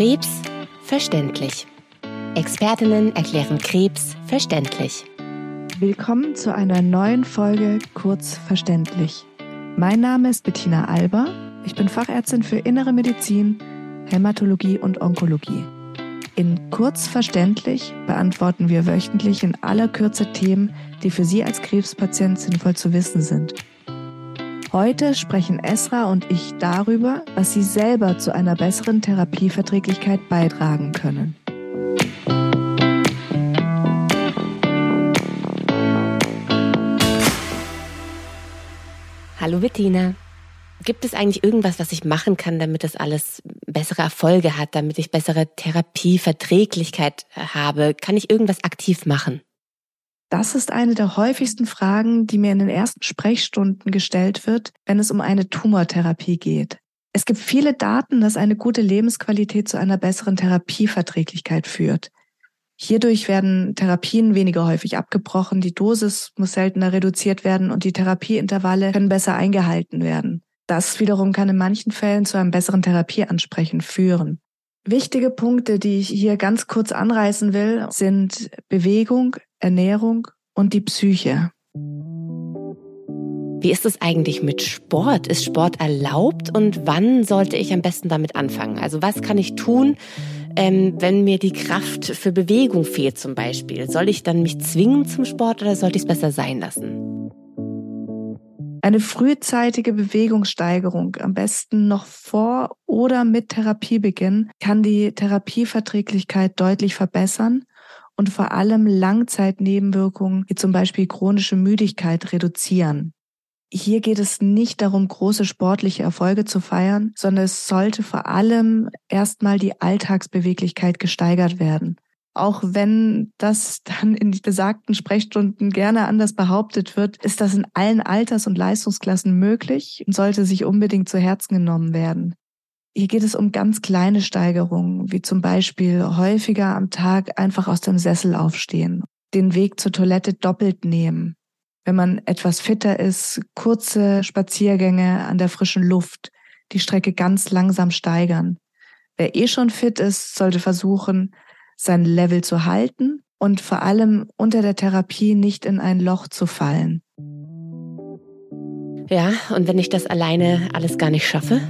Krebs verständlich. Expertinnen erklären Krebs verständlich. Willkommen zu einer neuen Folge Kurz verständlich. Mein Name ist Bettina Alber. Ich bin Fachärztin für Innere Medizin, Hämatologie und Onkologie. In Kurz verständlich beantworten wir wöchentlich in aller Kürze Themen, die für Sie als Krebspatient sinnvoll zu wissen sind. Heute sprechen Esra und ich darüber, was Sie selber zu einer besseren Therapieverträglichkeit beitragen können. Hallo Bettina. Gibt es eigentlich irgendwas, was ich machen kann, damit das alles bessere Erfolge hat, damit ich bessere Therapieverträglichkeit habe? Kann ich irgendwas aktiv machen? Das ist eine der häufigsten Fragen, die mir in den ersten Sprechstunden gestellt wird, wenn es um eine Tumortherapie geht. Es gibt viele Daten, dass eine gute Lebensqualität zu einer besseren Therapieverträglichkeit führt. Hierdurch werden Therapien weniger häufig abgebrochen, die Dosis muss seltener reduziert werden und die Therapieintervalle können besser eingehalten werden. Das wiederum kann in manchen Fällen zu einem besseren Therapieansprechen führen. Wichtige Punkte, die ich hier ganz kurz anreißen will, sind Bewegung, Ernährung und die Psyche. Wie ist es eigentlich mit Sport? Ist Sport erlaubt und wann sollte ich am besten damit anfangen? Also was kann ich tun, ähm, wenn mir die Kraft für Bewegung fehlt zum Beispiel? Soll ich dann mich zwingen zum Sport oder sollte ich es besser sein lassen? Eine frühzeitige Bewegungssteigerung, am besten noch vor oder mit Therapiebeginn, kann die Therapieverträglichkeit deutlich verbessern und vor allem Langzeitnebenwirkungen wie zum Beispiel chronische Müdigkeit reduzieren. Hier geht es nicht darum, große sportliche Erfolge zu feiern, sondern es sollte vor allem erstmal die Alltagsbeweglichkeit gesteigert werden. Auch wenn das dann in besagten Sprechstunden gerne anders behauptet wird, ist das in allen Alters- und Leistungsklassen möglich und sollte sich unbedingt zu Herzen genommen werden. Hier geht es um ganz kleine Steigerungen, wie zum Beispiel häufiger am Tag einfach aus dem Sessel aufstehen, den Weg zur Toilette doppelt nehmen. Wenn man etwas fitter ist, kurze Spaziergänge an der frischen Luft, die Strecke ganz langsam steigern. Wer eh schon fit ist, sollte versuchen, sein Level zu halten und vor allem unter der Therapie nicht in ein Loch zu fallen. Ja, und wenn ich das alleine alles gar nicht schaffe?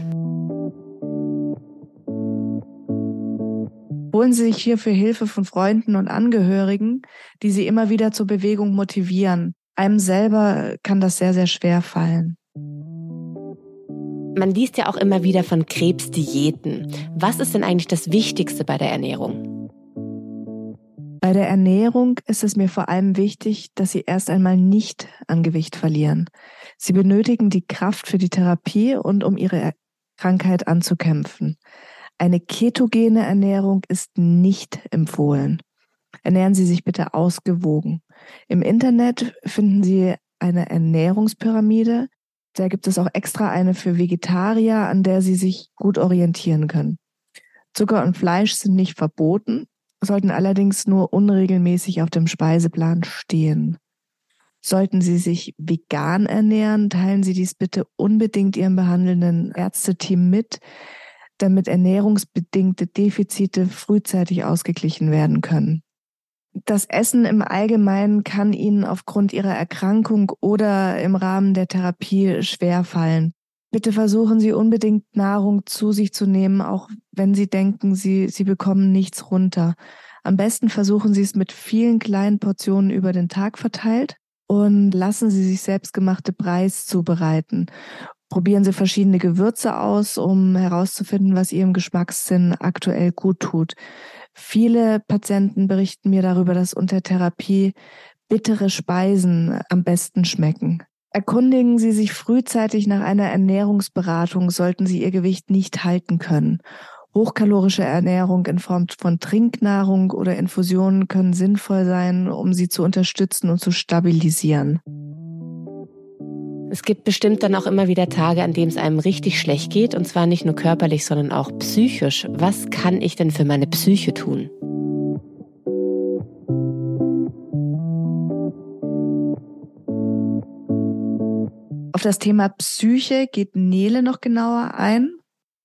Holen Sie sich hierfür Hilfe von Freunden und Angehörigen, die Sie immer wieder zur Bewegung motivieren. Einem selber kann das sehr, sehr schwer fallen. Man liest ja auch immer wieder von Krebsdiäten. Was ist denn eigentlich das Wichtigste bei der Ernährung? Bei der Ernährung ist es mir vor allem wichtig, dass Sie erst einmal nicht an Gewicht verlieren. Sie benötigen die Kraft für die Therapie und um Ihre Krankheit anzukämpfen. Eine ketogene Ernährung ist nicht empfohlen. Ernähren Sie sich bitte ausgewogen. Im Internet finden Sie eine Ernährungspyramide. Da gibt es auch extra eine für Vegetarier, an der Sie sich gut orientieren können. Zucker und Fleisch sind nicht verboten, sollten allerdings nur unregelmäßig auf dem Speiseplan stehen. Sollten Sie sich vegan ernähren, teilen Sie dies bitte unbedingt Ihrem behandelnden Ärzteteam mit damit ernährungsbedingte Defizite frühzeitig ausgeglichen werden können. Das Essen im Allgemeinen kann Ihnen aufgrund Ihrer Erkrankung oder im Rahmen der Therapie schwer fallen. Bitte versuchen Sie unbedingt Nahrung zu sich zu nehmen, auch wenn Sie denken, Sie, Sie bekommen nichts runter. Am besten versuchen Sie es mit vielen kleinen Portionen über den Tag verteilt und lassen Sie sich selbstgemachte Preis zubereiten probieren Sie verschiedene Gewürze aus, um herauszufinden, was Ihrem Geschmackssinn aktuell gut tut. Viele Patienten berichten mir darüber, dass unter Therapie bittere Speisen am besten schmecken. Erkundigen Sie sich frühzeitig nach einer Ernährungsberatung, sollten Sie Ihr Gewicht nicht halten können. Hochkalorische Ernährung in Form von Trinknahrung oder Infusionen können sinnvoll sein, um sie zu unterstützen und zu stabilisieren. Es gibt bestimmt dann auch immer wieder Tage, an denen es einem richtig schlecht geht, und zwar nicht nur körperlich, sondern auch psychisch. Was kann ich denn für meine Psyche tun? Auf das Thema Psyche geht Nele noch genauer ein.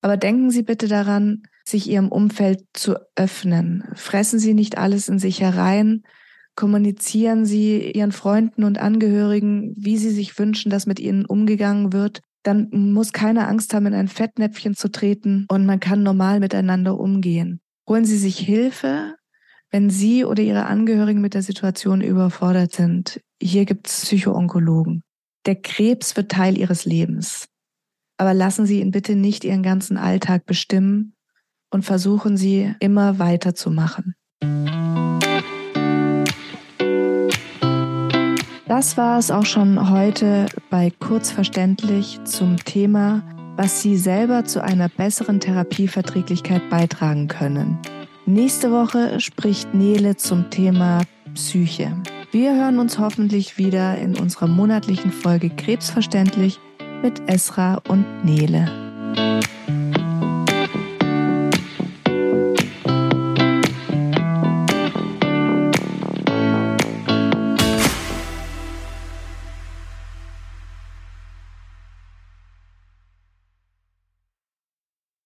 Aber denken Sie bitte daran, sich ihrem Umfeld zu öffnen. Fressen Sie nicht alles in sich herein. Kommunizieren Sie Ihren Freunden und Angehörigen, wie Sie sich wünschen, dass mit Ihnen umgegangen wird. Dann muss keine Angst haben, in ein Fettnäpfchen zu treten und man kann normal miteinander umgehen. Holen Sie sich Hilfe, wenn Sie oder Ihre Angehörigen mit der Situation überfordert sind. Hier gibt es Psychoonkologen. Der Krebs wird Teil Ihres Lebens. Aber lassen Sie ihn bitte nicht Ihren ganzen Alltag bestimmen und versuchen Sie immer weiterzumachen. Das war es auch schon heute bei Kurzverständlich zum Thema, was Sie selber zu einer besseren Therapieverträglichkeit beitragen können. Nächste Woche spricht Nele zum Thema Psyche. Wir hören uns hoffentlich wieder in unserer monatlichen Folge Krebsverständlich mit Esra und Nele.